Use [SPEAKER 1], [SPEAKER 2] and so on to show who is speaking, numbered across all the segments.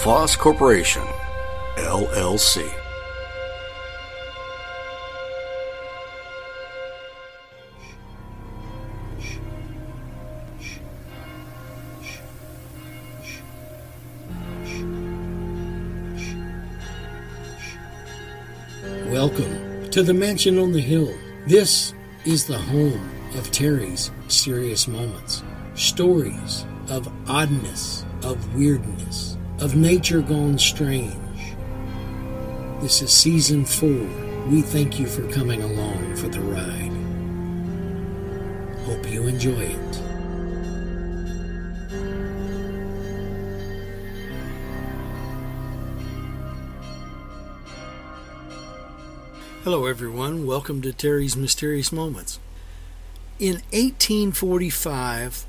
[SPEAKER 1] LaFosse Corporation, LLC.
[SPEAKER 2] Welcome to the Mansion on the Hill. This is the home of Terry's Mysterious Moments. Stories of oddness, of weirdness, of nature gone strange. This is season four. We thank you for coming along for the ride. Hope you enjoy it. Hello, everyone. Welcome to Terry's Mysterious Moments. In 1845,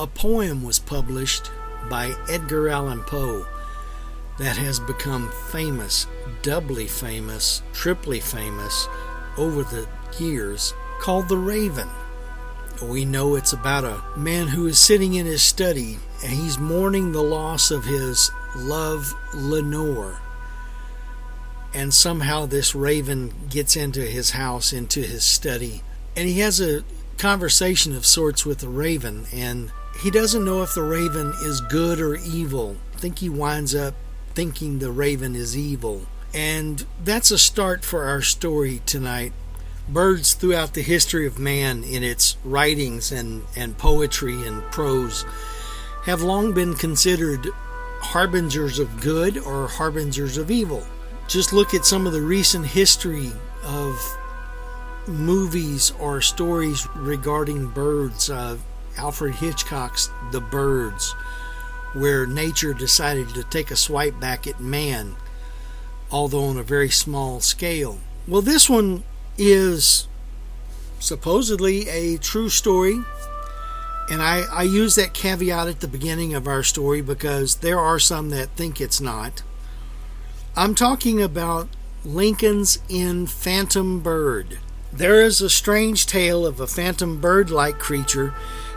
[SPEAKER 2] a poem was published by Edgar Allan Poe that has become famous, doubly famous, triply famous over the years, called The Raven. We know it's about a man who is sitting in his study and he's mourning the loss of his love, Lenore and somehow this raven gets into his house, into his study, and he has a conversation of sorts with the raven, and he doesn't know if the raven is good or evil. I think he winds up thinking the raven is evil. And that's a start for our story tonight. Birds throughout the history of man in its writings and, and poetry and prose have long been considered harbingers of good or harbingers of evil just look at some of the recent history of movies or stories regarding birds. Uh, Alfred Hitchcock's The Birds, where nature decided to take a swipe back at man, although on a very small scale. Well, this one is supposedly a true story. And I, I use that caveat at the beginning of our story because there are some that think it's not. I'm talking about Lincoln's Inn Phantom Bird. There is a strange tale of a phantom bird like creature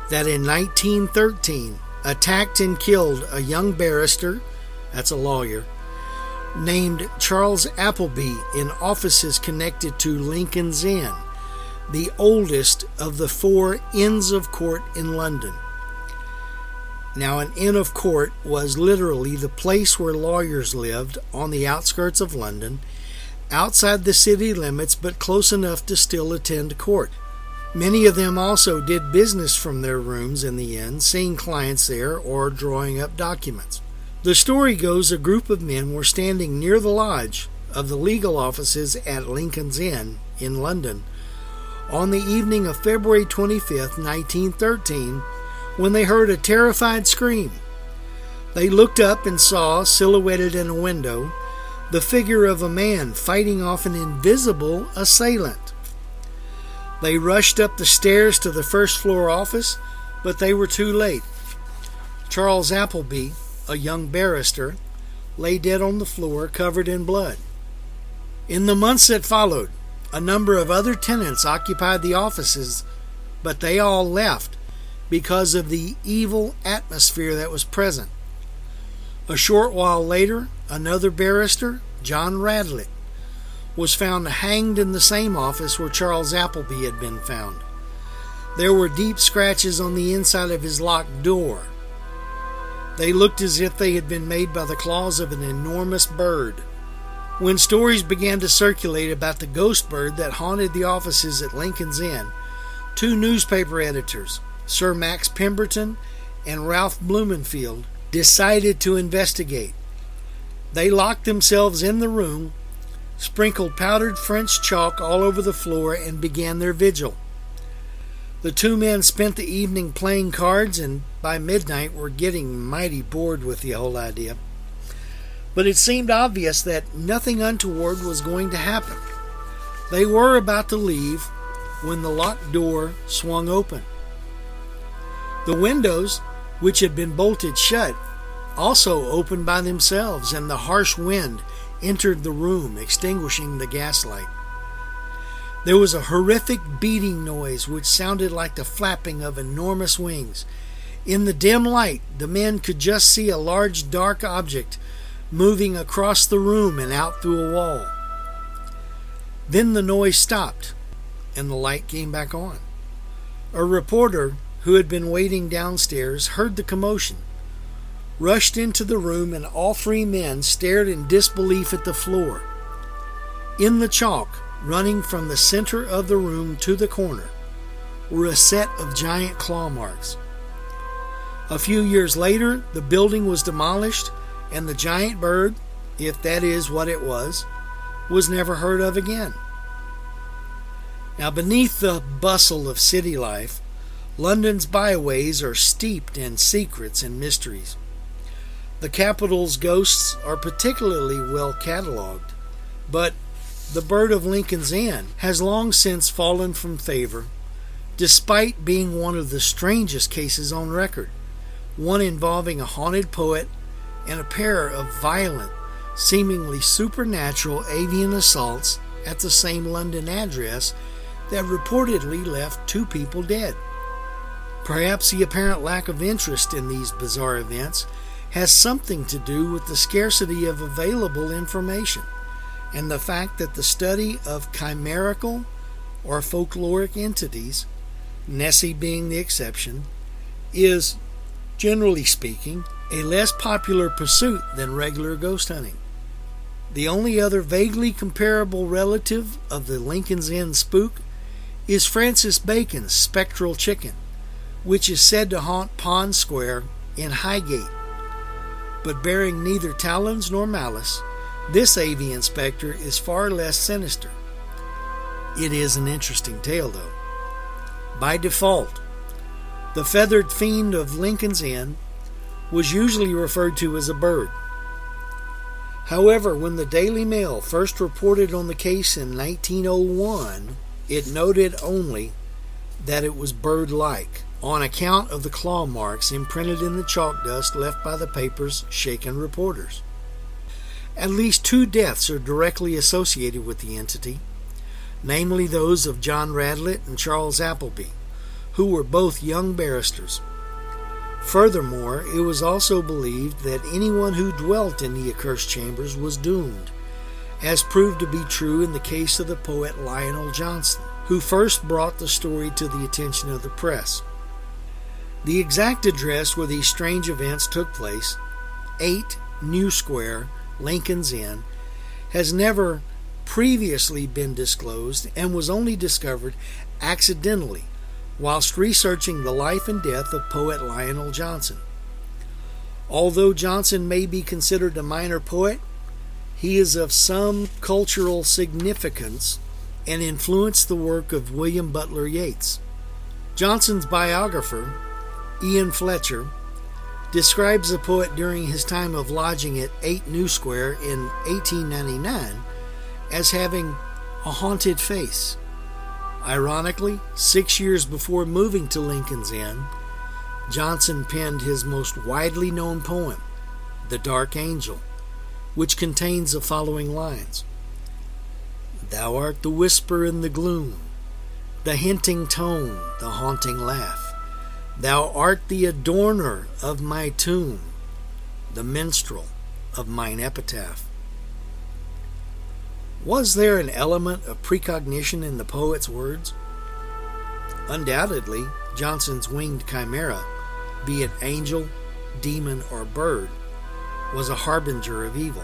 [SPEAKER 2] that in 1913 attacked and killed a young barrister, that's a lawyer, named Charles Appleby in offices connected to Lincoln's Inn, the oldest of the four Inns of Court in London. Now, an Inn of Court was literally the place where lawyers lived on the outskirts of London, outside the city limits, but close enough to still attend court. Many of them also did business from their rooms in the inn, seeing clients there or drawing up documents. The story goes a group of men were standing near the lodge of the legal offices at Lincoln's Inn in London on the evening of February 25, 1913 when they heard a terrified scream. They looked up and saw, silhouetted in a window, the figure of a man fighting off an invisible assailant. They rushed up the stairs to the first floor office, but they were too late. Charles Appleby, a young barrister, lay dead on the floor, covered in blood. In the months that followed, a number of other tenants occupied the offices, but they all left because of the evil atmosphere that was present. A short while later, another barrister, John Radlett, was found hanged in the same office where Charles Appleby had been found. There were deep scratches on the inside of his locked door. They looked as if they had been made by the claws of an enormous bird. When stories began to circulate about the ghost bird that haunted the offices at Lincoln's Inn, two newspaper editors, Sir Max Pemberton and Ralph Blumenfeld decided to investigate. They locked themselves in the room, sprinkled powdered French chalk all over the floor, and began their vigil. The two men spent the evening playing cards and by midnight were getting mighty bored with the whole idea. but it seemed obvious that nothing untoward was going to happen. They were about to leave when the locked door swung open. The windows, which had been bolted shut, also opened by themselves, and the harsh wind entered the room, extinguishing the gaslight. There was a horrific beating noise which sounded like the flapping of enormous wings. In the dim light, the men could just see a large dark object moving across the room and out through a wall. Then the noise stopped and the light came back on. A reporter who had been waiting downstairs heard the commotion, rushed into the room, and all three men stared in disbelief at the floor. In the chalk, running from the center of the room to the corner, were a set of giant claw marks. A few years later, the building was demolished, and the giant bird, if that is what it was, was never heard of again. Now, beneath the bustle of city life, London's byways are steeped in secrets and mysteries. The capital's ghosts are particularly well catalogued, but the bird of Lincoln's Inn has long since fallen from favor, despite being one of the strangest cases on record, one involving a haunted poet and a pair of violent, seemingly supernatural avian assaults at the same London address that reportedly left two people dead. Perhaps the apparent lack of interest in these bizarre events has something to do with the scarcity of available information and the fact that the study of chimerical or folkloric entities, Nessie being the exception, is, generally speaking, a less popular pursuit than regular ghost hunting. The only other vaguely comparable relative of the Lincoln's Inn spook is Francis Bacon's spectral chicken, which is said to haunt Pond Square in Highgate. But bearing neither talons nor malice, this avian specter is far less sinister. It is an interesting tale, though. By default, the feathered fiend of Lincoln's Inn was usually referred to as a bird. However, when the Daily Mail first reported on the case in 1901, it noted only that it was bird like on account of the claw marks imprinted in the chalk dust left by the paper's shaken reporters. At least two deaths are directly associated with the entity, namely those of John Radlett and Charles Appleby, who were both young barristers. Furthermore, it was also believed that anyone who dwelt in the accursed chambers was doomed, as proved to be true in the case of the poet Lionel Johnson, who first brought the story to the attention of the press. The exact address where these strange events took place, 8 New Square, Lincoln's Inn, has never previously been disclosed and was only discovered accidentally whilst researching the life and death of poet Lionel Johnson. Although Johnson may be considered a minor poet, he is of some cultural significance and influenced the work of William Butler Yeats. Johnson's biographer, Ian Fletcher, describes the poet during his time of lodging at 8 New Square in 1899 as having a haunted face. Ironically, six years before moving to Lincoln's Inn, Johnson penned his most widely known poem, The Dark Angel which contains the following lines Thou art the whisper in the gloom, the hinting tone, the haunting laugh. Thou art the adorner of my tomb, the minstrel of mine epitaph. Was there an element of precognition in the poet's words? Undoubtedly, Johnson's winged chimera, be it angel, demon, or bird, was a harbinger of evil.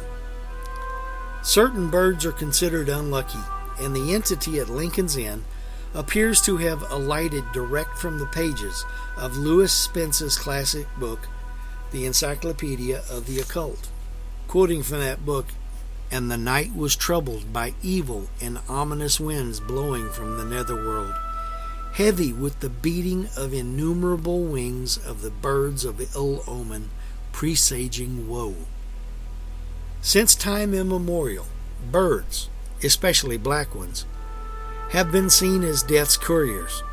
[SPEAKER 2] Certain birds are considered unlucky, and the entity at Lincoln's Inn appears to have alighted direct from the pages of Lewis Spence's classic book, The Encyclopedia of the Occult. Quoting from that book, and the night was troubled by evil and ominous winds blowing from the netherworld, heavy with the beating of innumerable wings of the birds of ill omen, presaging woe. Since time immemorial, birds, especially black ones, have been seen as death's couriers.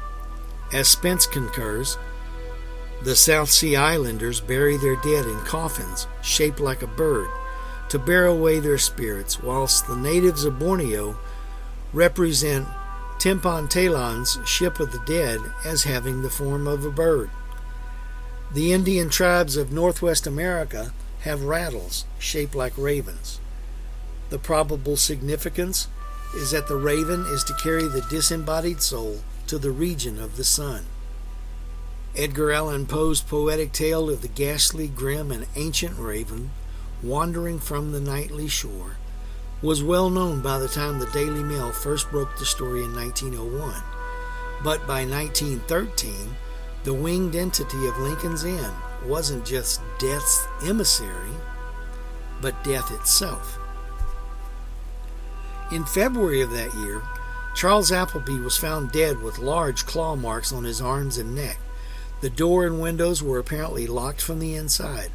[SPEAKER 2] As Spence concurs, the South Sea Islanders bury their dead in coffins shaped like a bird to bear away their spirits, whilst the natives of Borneo represent Timpan Talan's ship of the dead as having the form of a bird. The Indian tribes of Northwest America have rattles shaped like ravens. The probable significance is that the raven is to carry the disembodied soul to the region of the sun. Edgar Allan Poe's poetic tale of the ghastly, grim, and ancient raven wandering from the nightly shore was well known by the time the Daily Mail first broke the story in 1901. But by 1913, the winged entity of Lincoln's Inn wasn't just death's emissary, but death itself. In February of that year, Charles Appleby was found dead with large claw marks on his arms and neck. The door and windows were apparently locked from the inside.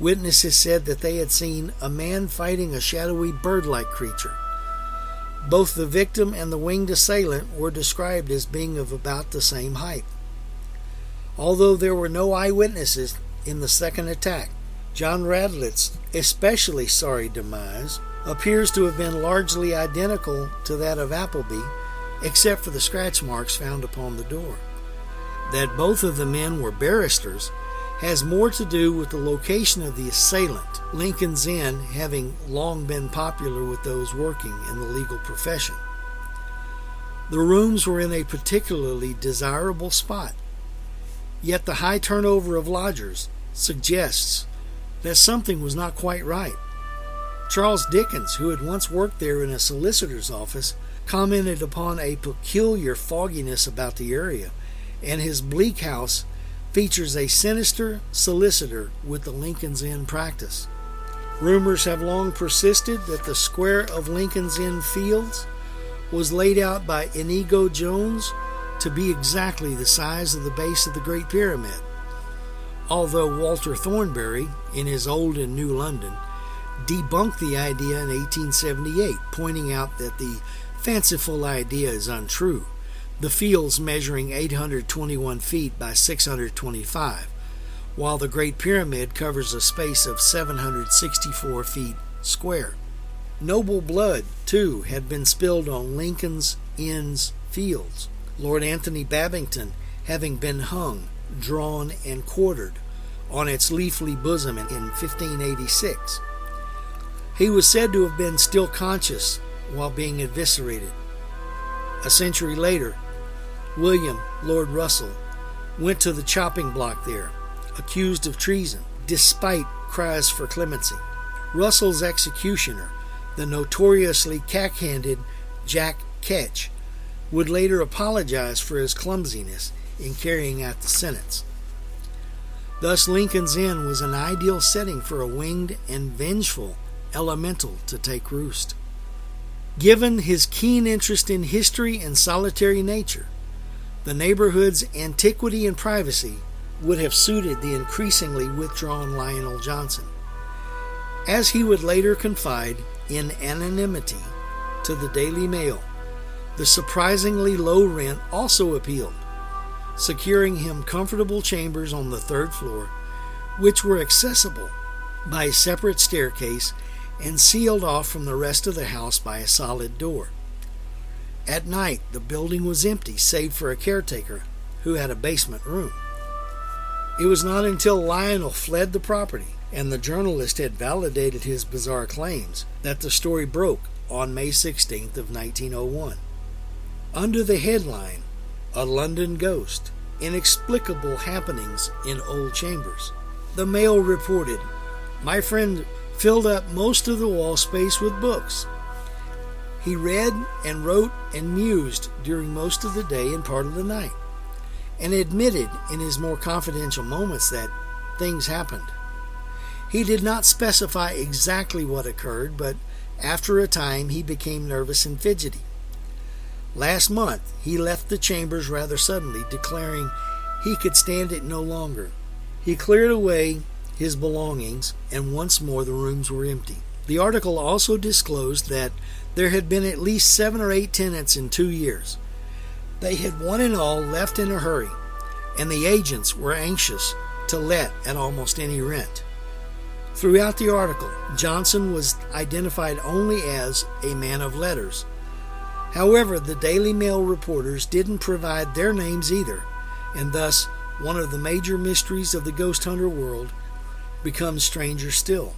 [SPEAKER 2] Witnesses said that they had seen a man fighting a shadowy bird like creature. Both the victim and the winged assailant were described as being of about the same height. Although there were no eyewitnesses in the second attack, John Radlett's especially sorry demise appears to have been largely identical to that of Appleby, except for the scratch marks found upon the door. That both of the men were barristers has more to do with the location of the assailant, Lincoln's Inn having long been popular with those working in the legal profession. The rooms were in a particularly desirable spot, yet the high turnover of lodgers suggests that something was not quite right. Charles Dickens, who had once worked there in a solicitor's office, commented upon a peculiar fogginess about the area, and his bleak house features a sinister solicitor with the Lincoln's Inn practice. Rumors have long persisted that the square of Lincoln's Inn Fields was laid out by Inigo Jones to be exactly the size of the base of the Great Pyramid. Although Walter Thornbury, in his Old and New London, debunked the idea in 1878, pointing out that the fanciful idea is untrue, the fields measuring 821 feet by 625, while the Great Pyramid covers a space of 764 feet square. Noble blood, too, had been spilled on Lincoln's Inn's fields, Lord Anthony Babington having been hung, drawn, and quartered on its leafy bosom in 1586. He was said to have been still conscious while being eviscerated. A century later, William, Lord Russell, went to the chopping block there, accused of treason, despite cries for clemency. Russell's executioner, the notoriously cack handed Jack Ketch, would later apologize for his clumsiness in carrying out the sentence. Thus, Lincoln's Inn was an ideal setting for a winged and vengeful elemental to take roost. Given his keen interest in history and solitary nature, the neighborhood's antiquity and privacy would have suited the increasingly withdrawn Lionel Johnson. As he would later confide in anonymity to the Daily Mail, the surprisingly low rent also appealed, securing him comfortable chambers on the third floor, which were accessible by a separate staircase and sealed off from the rest of the house by a solid door. At night, the building was empty save for a caretaker who had a basement room. It was not until Lionel fled the property and the journalist had validated his bizarre claims that the story broke on May 16th of 1901. Under the headline, A London Ghost, Inexplicable Happenings in Old Chambers, the Mail reported, My friend filled up most of the wall space with books. He read and wrote and mused during most of the day and part of the night, and admitted in his more confidential moments that things happened. He did not specify exactly what occurred, but after a time he became nervous and fidgety. Last month he left the chambers rather suddenly, declaring he could stand it no longer. He cleared away his belongings, and once more the rooms were empty. The article also disclosed that there had been at least seven or eight tenants in two years. They had one and all left in a hurry, and the agents were anxious to let at almost any rent. Throughout the article, Johnson was identified only as a man of letters. However, the Daily Mail reporters didn't provide their names either, and thus one of the major mysteries of the ghost hunter world becomes stranger still.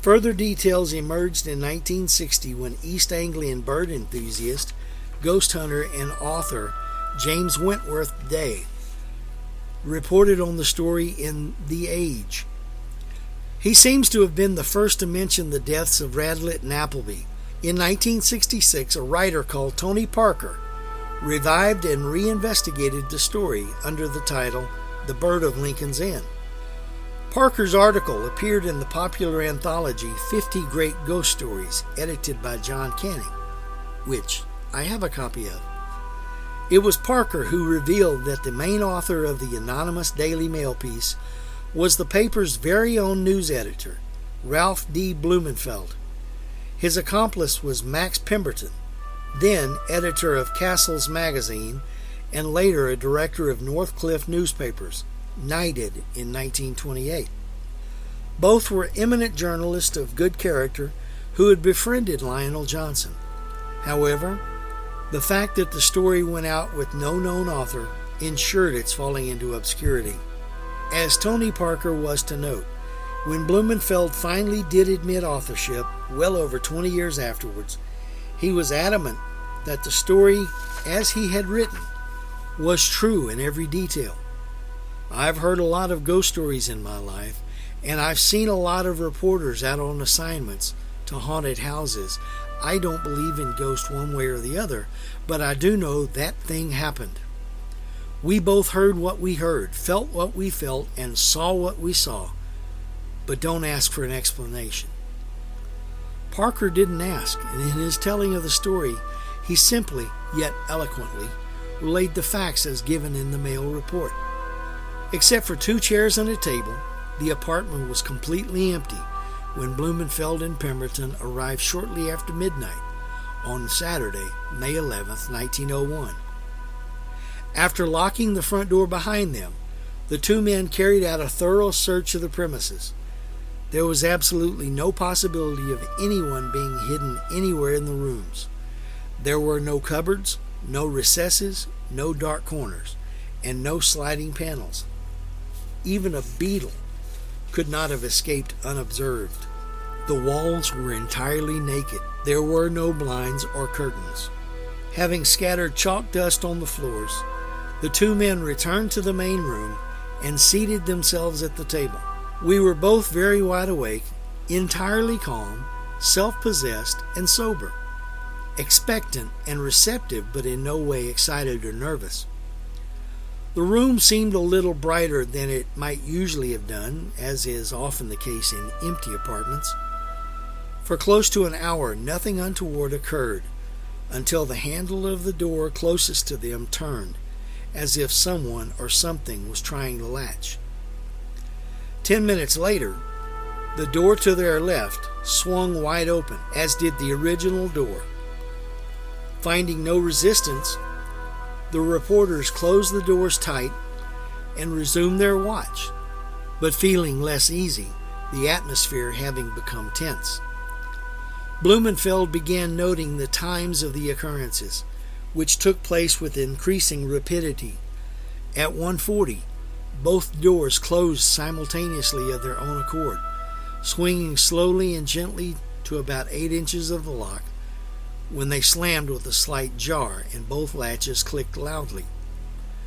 [SPEAKER 2] Further details emerged in 1960 when East Anglian bird enthusiast, ghost hunter, and author James Wentworth Day reported on the story in The Age. He seems to have been the first to mention the deaths of Radlett and Appleby. In 1966, a writer called Tony Parker revived and reinvestigated the story under the title The Bird of Lincoln's Inn. Parker's article appeared in the popular anthology 50 Great Ghost Stories, edited by John Canning, which I have a copy of. It was Parker who revealed that the main author of the anonymous Daily Mail piece was the paper's very own news editor, Ralph D. Blumenfeld. His accomplice was Max Pemberton, then editor of Cassell's magazine and later a director of Northcliffe newspapers, knighted in 1928. Both were eminent journalists of good character who had befriended Lionel Johnson. However, the fact that the story went out with no known author ensured its falling into obscurity. As Tony Parker was to note, when Blumenfeld finally did admit authorship, well over 20 years afterwards, he was adamant that the story, as he had written, was true in every detail. I've heard a lot of ghost stories in my life, and I've seen a lot of reporters out on assignments to haunted houses. I don't believe in ghosts one way or the other, but I do know that thing happened. We both heard what we heard, felt what we felt, and saw what we saw, but don't ask for an explanation. Parker didn't ask, and in his telling of the story, he simply, yet eloquently, relayed the facts as given in the mail report. Except for two chairs and a table, the apartment was completely empty when Blumenfeld and Pemberton arrived shortly after midnight on Saturday, May 11, 1901. After locking the front door behind them, the two men carried out a thorough search of the premises. There was absolutely no possibility of anyone being hidden anywhere in the rooms. There were no cupboards, no recesses, no dark corners, and no sliding panels. Even a beetle could not have escaped unobserved. The walls were entirely naked. There were no blinds or curtains. Having scattered chalk dust on the floors, the two men returned to the main room and seated themselves at the table. We were both very wide awake, entirely calm, self possessed, and sober, expectant and receptive, but in no way excited or nervous. The room seemed a little brighter than it might usually have done, as is often the case in empty apartments. For close to an hour, nothing untoward occurred until the handle of the door closest to them turned as if someone or something was trying the latch. Ten minutes later, the door to their left swung wide open, as did the original door. Finding no resistance, the reporters closed the doors tight and resumed their watch, but feeling less easy, the atmosphere having become tense. Blumenfeld began noting the times of the occurrences which took place with increasing rapidity. At 1:40, both doors closed simultaneously of their own accord, swinging slowly and gently to about 8 inches of the lock when they slammed with a slight jar and both latches clicked loudly.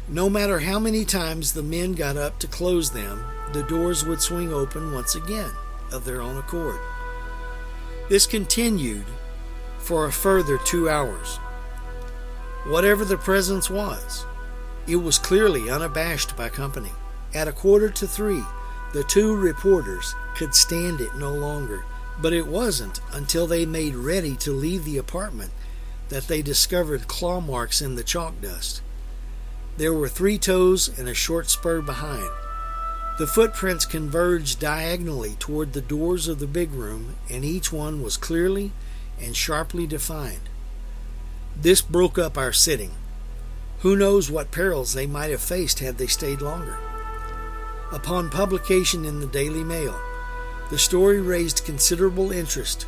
[SPEAKER 2] No matter how many times the men got up to close them, the doors would swing open once again of their own accord. This continued for a further two hours whatever the presence was. It was clearly unabashed by company. At a quarter to three, the two reporters could stand it no longer, but it wasn't until they made ready to leave the apartment that they discovered claw marks in the chalk dust. There were three toes and a short spur behind. The footprints converged diagonally toward the doors of the big room, and each one was clearly and sharply defined. This broke up our sitting. Who knows what perils they might have faced had they stayed longer? Upon publication in the Daily Mail, the story raised considerable interest,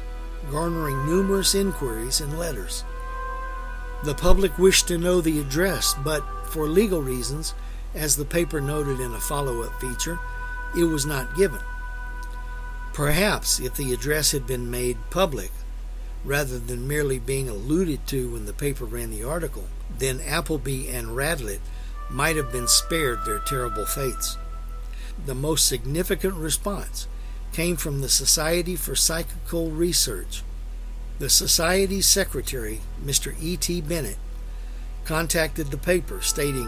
[SPEAKER 2] garnering numerous inquiries and letters. The public wished to know the address, but for legal reasons, as the paper noted in a follow up feature, it was not given. Perhaps if the address had been made public, rather than merely being alluded to when the paper ran the article, then Appleby and Radlett might have been spared their terrible fates. The most significant response came from the Society for Psychical Research. The Society's secretary, Mr. E.T. Bennett, contacted the paper stating,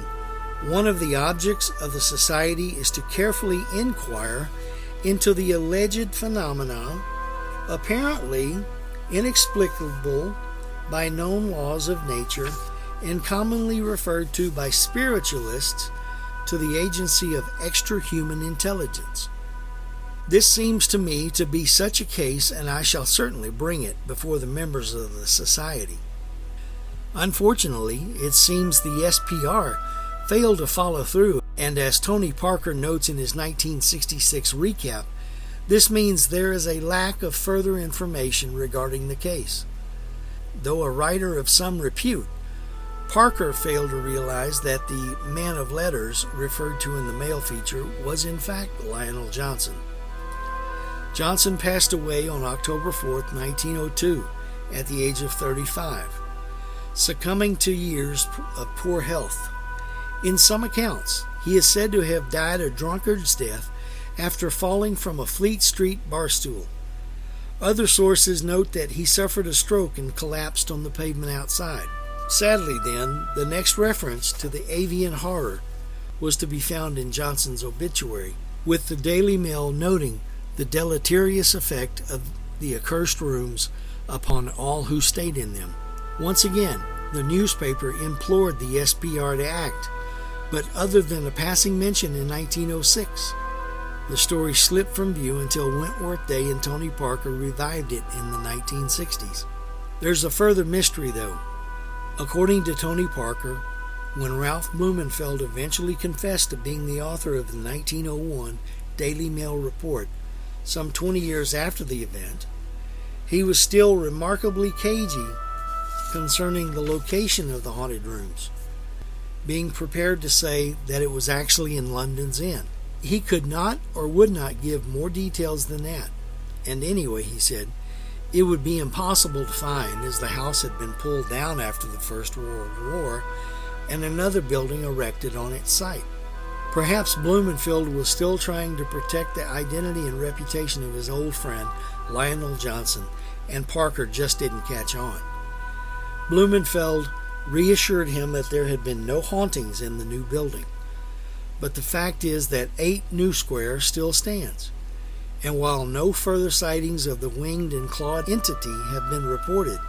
[SPEAKER 2] One of the objects of the Society is to carefully inquire into the alleged phenomena, apparently inexplicable by known laws of nature and commonly referred to by spiritualists to the agency of extrahuman intelligence. This seems to me to be such a case, and I shall certainly bring it before the members of the Society. Unfortunately, it seems the SPR failed to follow through, and as Tony Parker notes in his 1966 recap, this means there is a lack of further information regarding the case. Though a writer of some repute, Parker failed to realize that the man of letters referred to in the mail feature was in fact Lionel Johnson. Johnson passed away on October 4, 1902, at the age of 35, succumbing to years of poor health. In some accounts, he is said to have died a drunkard's death after falling from a Fleet Street bar stool. Other sources note that he suffered a stroke and collapsed on the pavement outside. Sadly, then, the next reference to the avian horror was to be found in Johnson's obituary, with the Daily Mail noting the deleterious effect of the accursed rooms upon all who stayed in them. Once again, the newspaper implored the SPR to act, but other than a passing mention in 1906, the story slipped from view until Wentworth Day and Tony Parker revived it in the 1960s. There's a further mystery, though. According to Tony Parker, when Ralph Blumenfeld eventually confessed to being the author of the 1901 Daily Mail report, some 20 years after the event, he was still remarkably cagey concerning the location of the haunted rooms, being prepared to say that it was actually in London's Inn. He could not or would not give more details than that, and anyway, he said, it would be impossible to find, as the house had been pulled down after the First World War and another building erected on its site. Perhaps Blumenfeld was still trying to protect the identity and reputation of his old friend, Lionel Johnson, and Parker just didn't catch on. Blumenfeld reassured him that there had been no hauntings in the new building. But the fact is that 8 New Square still stands and while no further sightings of the winged and clawed entity have been reported,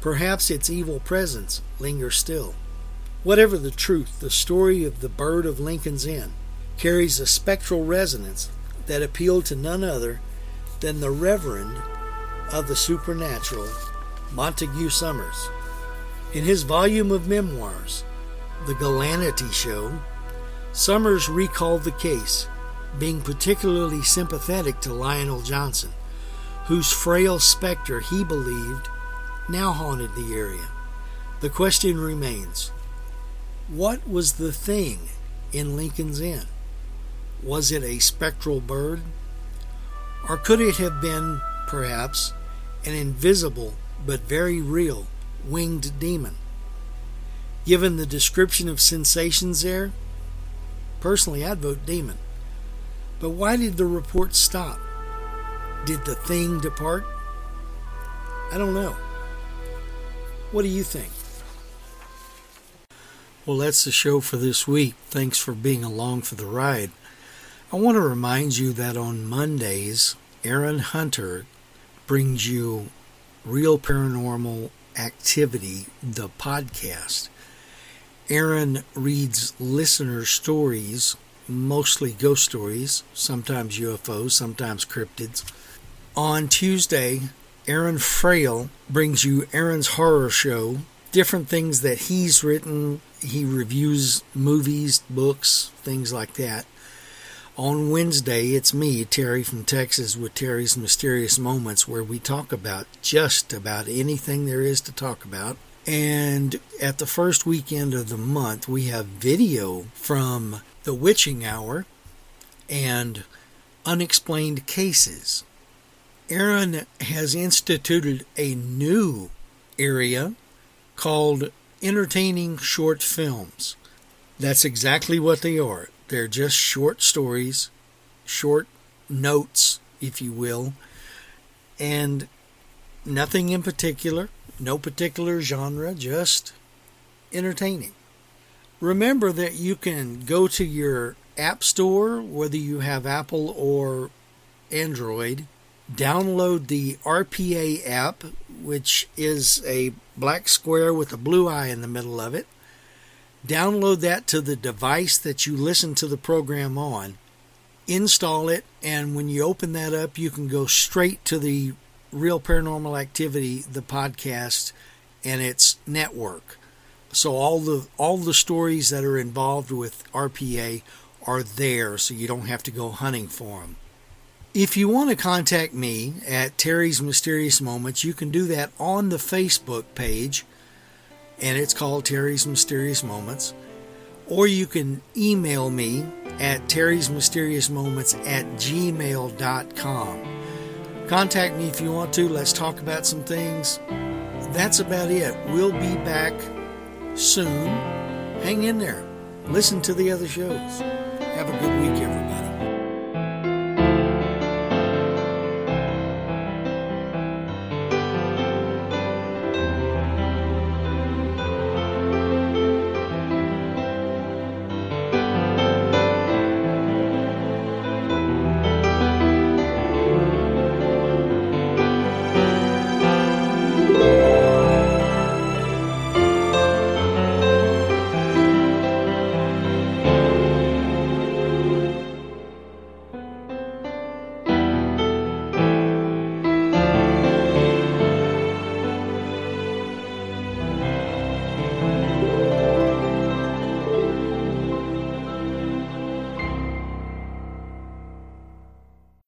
[SPEAKER 2] perhaps its evil presence lingers still. Whatever the truth, the story of the bird of Lincoln's Inn carries a spectral resonance that appealed to none other than the Reverend of the supernatural, Montague Summers. In his volume of memoirs, The Galanty Show, Summers recalled the case being particularly sympathetic to Lionel Johnson, whose frail specter he believed now haunted the area. The question remains what was the thing in Lincoln's Inn? Was it a spectral bird? Or could it have been, perhaps, an invisible but very real winged demon? Given the description of sensations there, personally I'd vote demon. But why did the report stop? Did the thing depart? I don't know. What do you think? Well, that's the show for this week. Thanks for being along for the ride. I want to remind you that on Mondays, Aaron Hunter brings you Real Paranormal Activity, the podcast. Aaron reads listener stories mostly ghost stories, sometimes UFOs, sometimes cryptids. On Tuesday, Aaron Frail brings you Aaron's Horror Show, different things that he's written. He reviews movies, books, things like that. On Wednesday, it's me, Terry from Texas, with Terry's Mysterious Moments, where we talk about just about anything there is to talk about. And at the first weekend of the month, we have video from The Witching Hour and Unexplained Cases. Aaron has instituted a new area called Entertaining Short Films. That's exactly what they are. They're just short stories, short notes, if you will, and nothing in particular, no particular genre, just entertaining. Remember that you can go to your App Store, whether you have Apple or Android, download the RPA app, which is a black square with a blue eye in the middle of it Download that to the device that you listen to the program on. Install it, and when you open that up, you can go straight to the Real Paranormal Activity, the podcast, and its network. So all the all the stories that are involved with RPA are there, so you don't have to go hunting for them. If you want to contact me at Terry's Mysterious Moments, you can do that on the Facebook page and it's called Terry's Mysterious Moments. Or you can email me at Terry's Mysterious Moments at gmail.com. Contact me if you want to. Let's talk about some things. That's about it. We'll be back soon. Hang in there. Listen to the other shows. Have a good week, everybody.